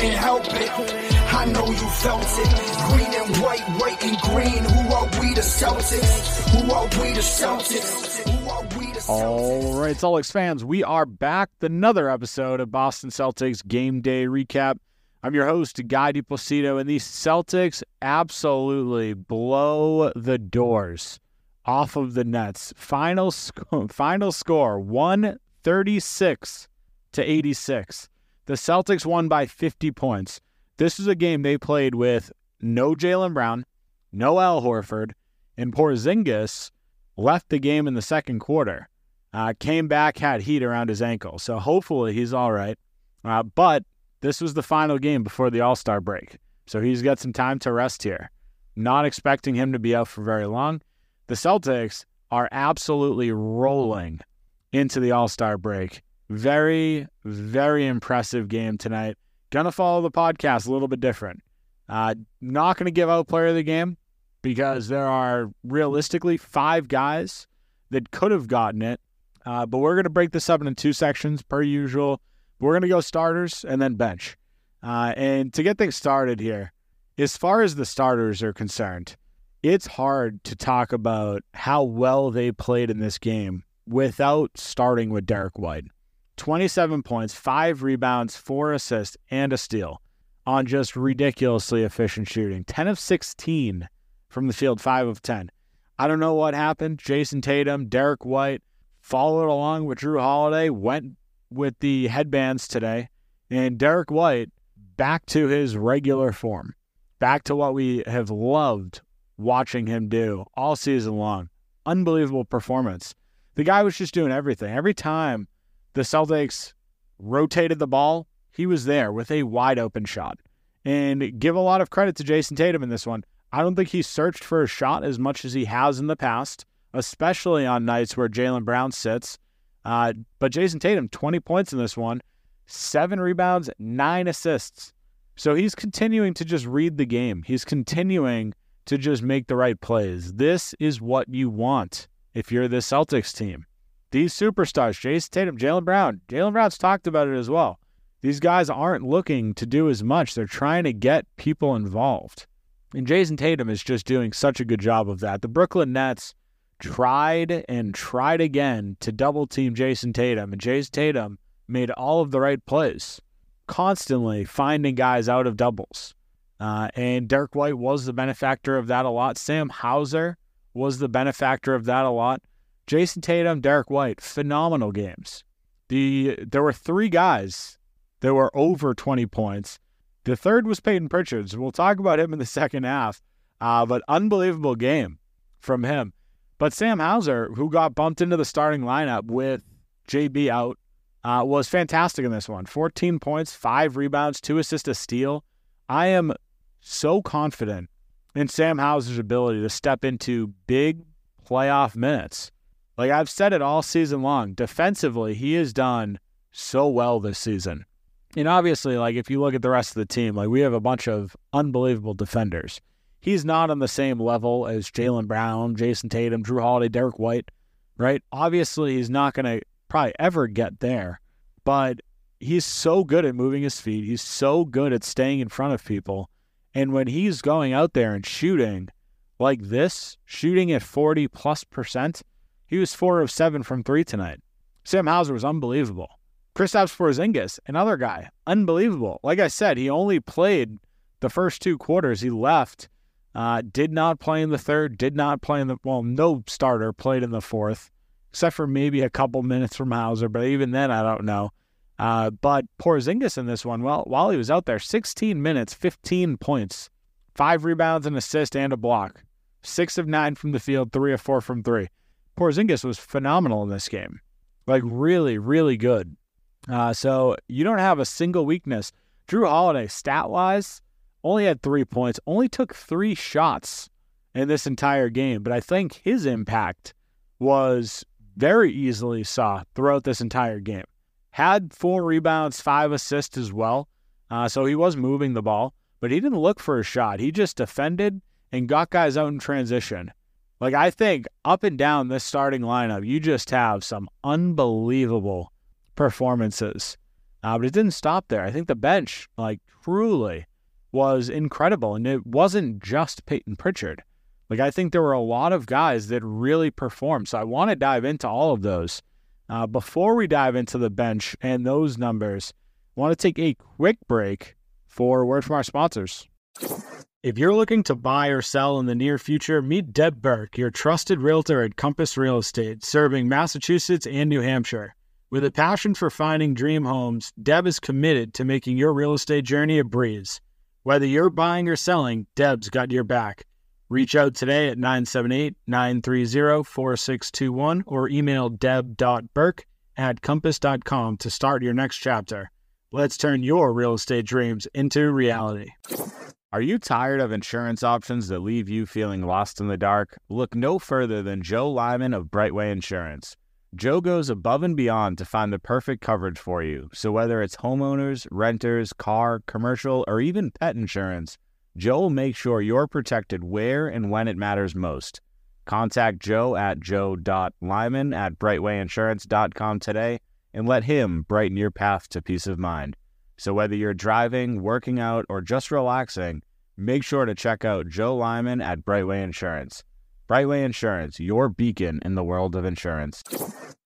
couldn't help it. I know you felt it. Green and white, white and green. Who are we the Celtics? Who are we the Celtics? Who are we the Celtics? All right, Celtics fans, we are back with another episode of Boston Celtics Game Day Recap. I'm your host, Guy DiPlacido, and these Celtics absolutely blow the doors off of the Nets. Final, sc- final score 136 to 86. The Celtics won by 50 points. This is a game they played with no Jaylen Brown, no Al Horford, and Porzingis left the game in the second quarter. Uh, came back, had heat around his ankle. So hopefully he's all right. Uh, but this was the final game before the All Star break. So he's got some time to rest here. Not expecting him to be out for very long. The Celtics are absolutely rolling into the All Star break. Very, very impressive game tonight. Gonna follow the podcast a little bit different. Uh, not gonna give out player of the game because there are realistically five guys that could have gotten it. Uh, but we're gonna break this up into two sections per usual. We're gonna go starters and then bench. Uh, and to get things started here, as far as the starters are concerned, it's hard to talk about how well they played in this game without starting with Derrick White. 27 points, five rebounds, four assists, and a steal on just ridiculously efficient shooting. 10 of 16 from the field, 5 of 10. I don't know what happened. Jayson Tatum, Derrick White followed along with Jrue Holiday, went with the headbands today, and Derrick White back to his regular form, back to what we have loved watching him do all season long. Unbelievable performance. The guy was just doing everything. Every time the Celtics rotated the ball, he was there with a wide open shot. And give a lot of credit to Jayson Tatum in this one. I don't think he searched for a shot as much as he has in the past, especially on nights where Jaylen Brown sits. Uh, but Jayson Tatum, 20 points in this one, seven rebounds, nine assists. So he's continuing to just read the game. He's continuing to just make the right plays. This is what you want if you're the Celtics team. These superstars, Jayson Tatum, Jaylen Brown, Jaylen Brown's talked about it as well. These guys aren't looking to do as much. They're trying to get people involved. And Jayson Tatum is just doing such a good job of that. The Brooklyn Nets tried and tried again to double team Jayson Tatum, and Jayson Tatum made all of the right plays, constantly finding guys out of doubles. Uh, and Derrick White was the benefactor of that a lot. Sam Hauser was the benefactor of that a lot. Jayson Tatum, Derrick White, phenomenal games. The there were three guys that were over 20 points. The third was Payton Pritchard. We'll talk about him in the second half. Uh, but unbelievable game from him. But Sam Hauser, who got bumped into the starting lineup with JB out, uh, was fantastic in this one. 14 points, five rebounds, two assists, a steal. I am so confident in Sam Hauser's ability to step into big playoff minutes. Like I've said it all season long, defensively, he has done so well this season. And obviously, like if you look at the rest of the team, like we have a bunch of unbelievable defenders. He's not on the same level as Jaylen Brown, Jayson Tatum, Jrue Holiday, Derrick White, right? Obviously, he's not going to probably ever get there, but he's so good at moving his feet. He's so good at staying in front of people. And when he's going out there and shooting like this, shooting at 40 plus percent, he was four of seven from three tonight. Sam Hauser was unbelievable. Kristaps Porzingis, another guy, unbelievable. Like I said, he only played the first two quarters. He left, uh, did not play in the third, did not play in the well, no starter played in the fourth, except for maybe a couple minutes from Hauser. But even then, I don't know. Uh, but Porzingis in this one, well, while he was out there, 16 minutes, 15 points, five rebounds, an assist, and a block. Six of nine from the field, three of four from three. Porzingis was phenomenal in this game, like really, really good. Uh, so you don't have a single weakness. Jrue Holiday, stat wise, only had three points, only took three shots in this entire game, but I think his impact was very easily saw throughout this entire game. Had four rebounds, five assists as well. Uh, so he was moving the ball, but he didn't look for a shot. He just defended and got guys out in transition. Like, I think up and down this starting lineup, you just have some unbelievable performances Uh, but it didn't stop there. I think the bench, like, truly was incredible. And it wasn't just Payton Pritchard. Like, I think there were a lot of guys that really performed. So I want to dive into all of those. Uh, before we dive into the bench and those numbers, I want to take a quick break for word from our sponsors. If you're looking to buy or sell in the near future, meet Deb Burke, your trusted realtor at Compass Real Estate, serving Massachusetts and New Hampshire. With a passion for finding dream homes, Deb is committed to making your real estate journey a breeze. Whether you're buying or selling, Deb's got your back. Reach out today at 978 930 4621 or email deb.burke at compass.com to start your next chapter. Let's turn your real estate dreams into reality. Are you tired of insurance options that leave you feeling lost in the dark? Look no further than Joe Lyman of Brightway Insurance. Joe goes above and beyond to find the perfect coverage for you. So whether it's homeowners, renters, car, commercial, or even pet insurance, Joe will make sure you're protected where and when it matters most. Contact Joe at joe.lyman at brightwayinsurance.com today and let him brighten your path to peace of mind. So whether you're driving, working out, or just relaxing, make sure to check out Joe Lyman at Brightway Insurance. Brightway Insurance, your beacon in the world of insurance.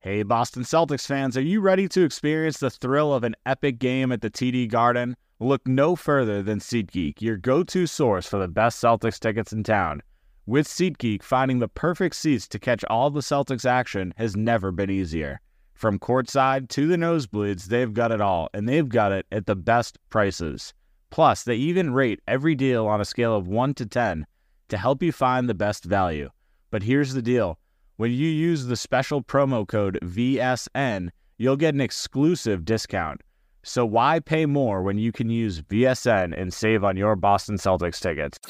Hey, Boston Celtics fans, are you ready to experience the thrill of an epic game at the TD Garden? Look no further than SeatGeek, your go to source for the best Celtics tickets in town. With SeatGeek, finding the perfect seats to catch all the Celtics action has never been easier. From courtside to the nosebleeds, they've got it all, and they've got it at the best prices. Plus, they even rate every deal on a scale of 1 to 10 to help you find the best value. But here's the deal when you use the special promo code VSN, you'll get an exclusive discount. So why pay more when you can use VSN and save on your Boston Celtics tickets?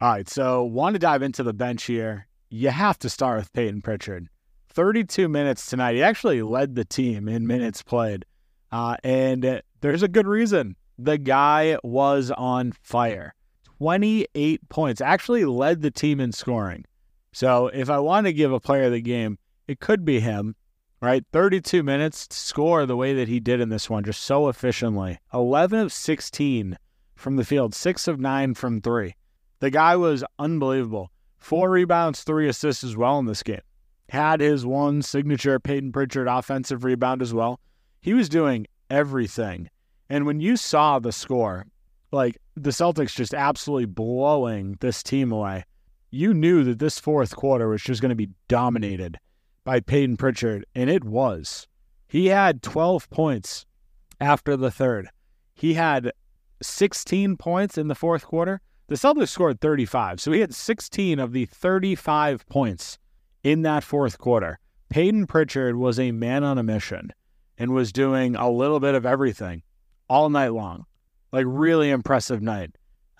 All right, so want to dive into the bench here. You have to start with Payton Pritchard. 32 minutes tonight. He actually led the team in minutes played. Uh, and there's a good reason. The guy was on fire. 28 points. Actually led the team in scoring. So if I want to give a player of the game, it could be him, right? 32 minutes to score the way that he did in this one, just so efficiently. 11 of 16 from the field, 6 of 9 from 3. The guy was unbelievable. Four rebounds, three assists as well in this game had his one signature Payton Pritchard offensive rebound as well. He was doing everything. And when you saw the score, like the Celtics just absolutely blowing this team away, you knew that this fourth quarter was just going to be dominated by Payton Pritchard, and it was. He had 12 points after the third. He had 16 points in the fourth quarter. The Celtics scored 35, so he had 16 of the 35 points in that fourth quarter. Payton Pritchard was a man on a mission and was doing a little bit of everything all night long. Like, really impressive night.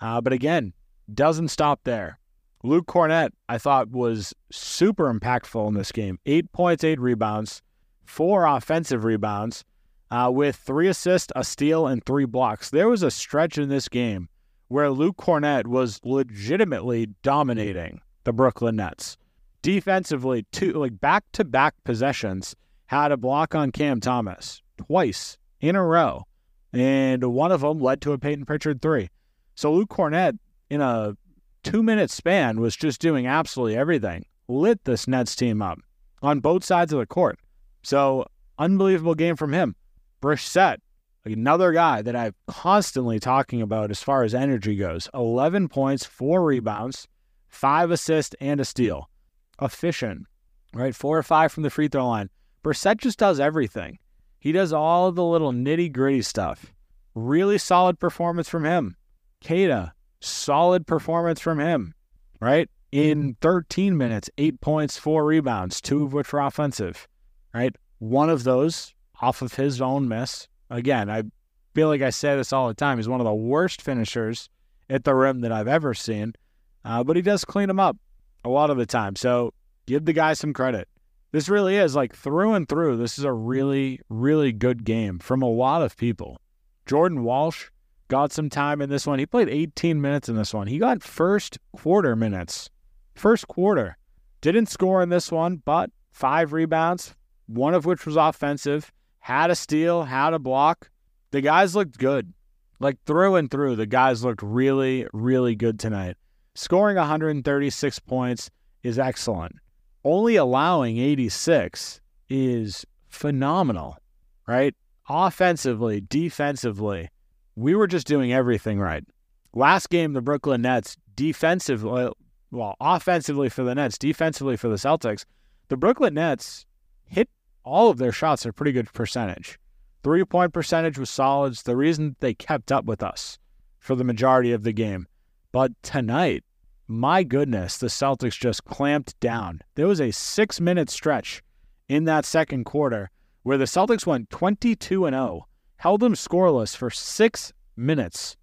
Uh, but again, doesn't stop there. Luke Kornet, I thought, was super impactful in this game. Eight points, eight rebounds, four offensive rebounds, uh, with three assists, a steal, and three blocks. There was a stretch in this game where Luke Kornet was legitimately dominating the Brooklyn Nets defensively, two like back to back possessions, had a block on Cam Thomas twice in a row, and one of them led to a Payton Pritchard three. So Luke Kornet, in a two minute span, was just doing absolutely everything, lit this Nets team up on both sides of the court. So unbelievable game from him. Brissett, another guy that I'm constantly talking about as far as energy goes. 11 points, four rebounds, five assists, and a steal efficient, right? Four or five from the free throw line. Brissett just does everything. He does all the little nitty gritty stuff. Really solid performance from him. Queta, solid performance from him, right? In 13 minutes, eight points, four rebounds, two of which were offensive, right? One of those off of his own miss. Again, I feel like I say this all the time. He's one of the worst finishers at the rim that I've ever seen, uh, but he does clean them up a lot of the time. So give the guy some credit. This really is like through and through. This is a really, really good game from a lot of people. Jordan Walsh got some time in this one. He played 18 minutes in this one. He got first quarter minutes. First quarter. Didn't score in this one, but five rebounds, one of which was offensive, had a steal, had a block. The guys looked good. Like through and through, the guys looked really, really good tonight. Scoring 136 points is excellent. Only allowing 86 is phenomenal, right? Offensively, defensively, we were just doing everything right. Last game, the Brooklyn Nets, defensively, well, offensively for the Nets, defensively for the Celtics, the Brooklyn Nets hit all of their shots at a pretty good percentage. Three point percentage was solid. It's the reason they kept up with us for the majority of the game. But tonight, my goodness, the Celtics just clamped down. There was a six minute stretch in that second quarter where the Celtics went 22 and 0, held them scoreless for six minutes,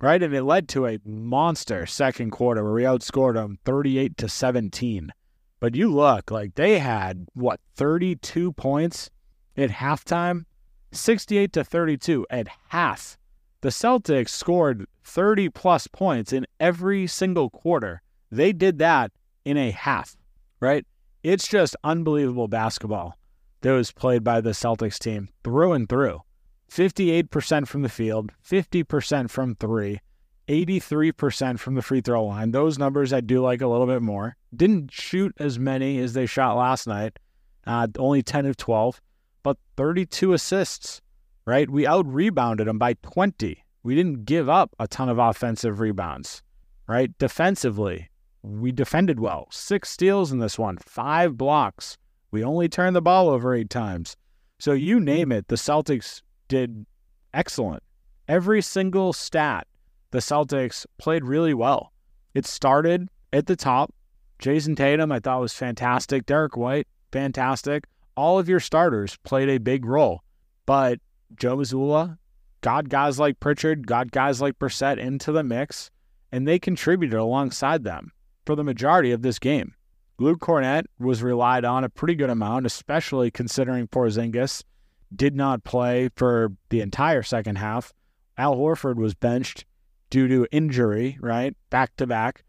right? And it led to a monster second quarter where we outscored them 38 to 17. But you look like they had, what, 32 points at halftime? 68 to 32 at half. The Celtics scored 30 plus points in every single quarter. They did that in a half, right? It's just unbelievable basketball that was played by the Celtics team through and through. 58% from the field, 50% from three, 83% from the free throw line. Those numbers I do like a little bit more. Didn't shoot as many as they shot last night, uh, only 10 of 12 but 32 assists, right? We out rebounded them by 20. We didn't give up a ton of offensive rebounds, right? Defensively, we defended well. Six steals in this one, five blocks. We only turned the ball over eight times. So you name it, the Celtics did excellent. Every single stat, the Celtics played really well. It started at the top. Jayson Tatum, I thought was fantastic. Derrick White, fantastic all of your starters played a big role. But Joe Mazzulla got guys like Pritchard, got guys like Brissett into the mix, and they contributed alongside them for the majority of this game. Luke Kornet was relied on a pretty good amount, especially considering Porzingis did not play for the entire second half. Al Horford was benched due to injury, right? Back to back.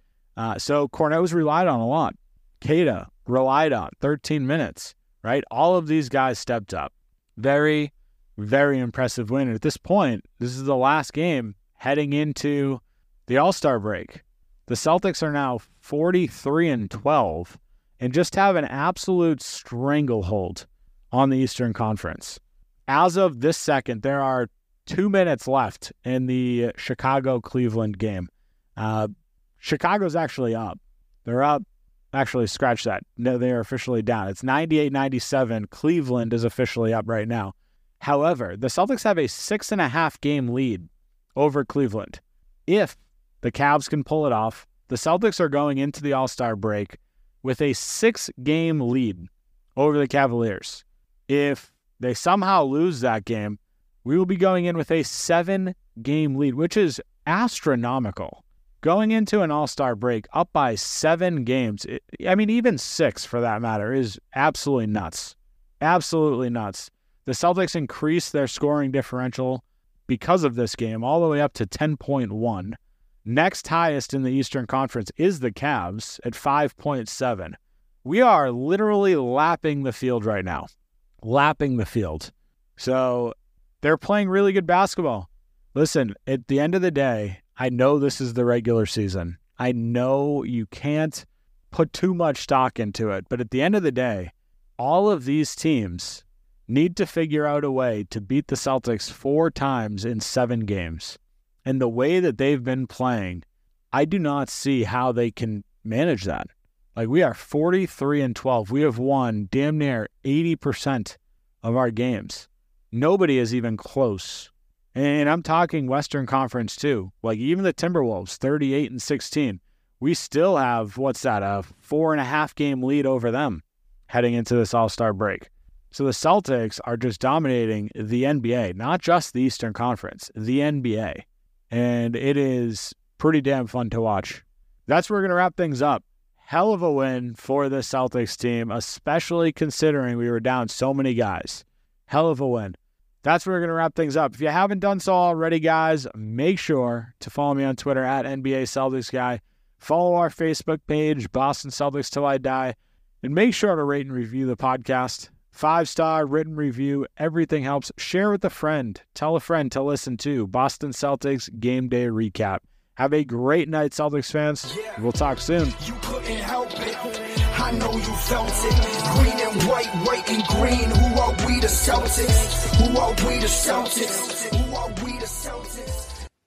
So Kornet was relied on a lot. Queta relied on 13 minutes right? All of these guys stepped up. Very, very impressive win. At this point, this is the last game heading into the All Star break. The Celtics are now 43 and 12 and just have an absolute stranglehold on the Eastern Conference. As of this second, there are two minutes left in the Chicago Cleveland game. Uh, Chicago's actually up. They're up Actually, scratch that. No, they are officially down. It's 98 97. Cleveland is officially up right now. However, the Celtics have a six and a half game lead over Cleveland. If the Cavs can pull it off, the Celtics are going into the All Star break with a six game lead over the Cavaliers. If they somehow lose that game, we will be going in with a seven game lead, which is astronomical going into an All Star break up by seven games, it, I mean, even six for that matter, is absolutely nuts. Absolutely nuts. The Celtics increased their scoring differential because of this game all the way up to 10.1. Next highest in the Eastern Conference is the Cavs at 5.7. We are literally lapping the field right now. Lapping the field. So they're playing really good basketball. Listen, at the end of the day, I know this is the regular season. I know you can't put too much stock into it, but at the end of the day, all of these teams need to figure out a way to beat the Celtics four times in seven games. And the way that they've been playing, I do not see how they can manage that. Like we are 43 and 12. We have won damn near 80% of our games. Nobody is even close and I'm talking Western Conference too. Like even the Timberwolves, 38 and 16. We still have, what's that, a four and a half game lead over them heading into this All Star break. So the Celtics are just dominating the NBA, not just the Eastern Conference, the NBA. And it is pretty damn fun to watch. That's where we're going to wrap things up. Hell of a win for the Celtics team, especially considering we were down so many guys. Hell of a win that's where we're going to wrap things up. If you haven't done so already, guys, make sure to follow me on Twitter at NBA Celtics Guy. Follow our Facebook page, Boston Celtics Till I Die, and make sure to rate and review the podcast. Five star written review. Everything helps. Share with a friend. Tell a friend to listen to Boston Celtics game day recap. Have a great night, Celtics fans. We'll talk soon. You couldn't help it. I know you felt it. Green and white, white and green. Who are we, the Celtics? Who are we, the Celtics?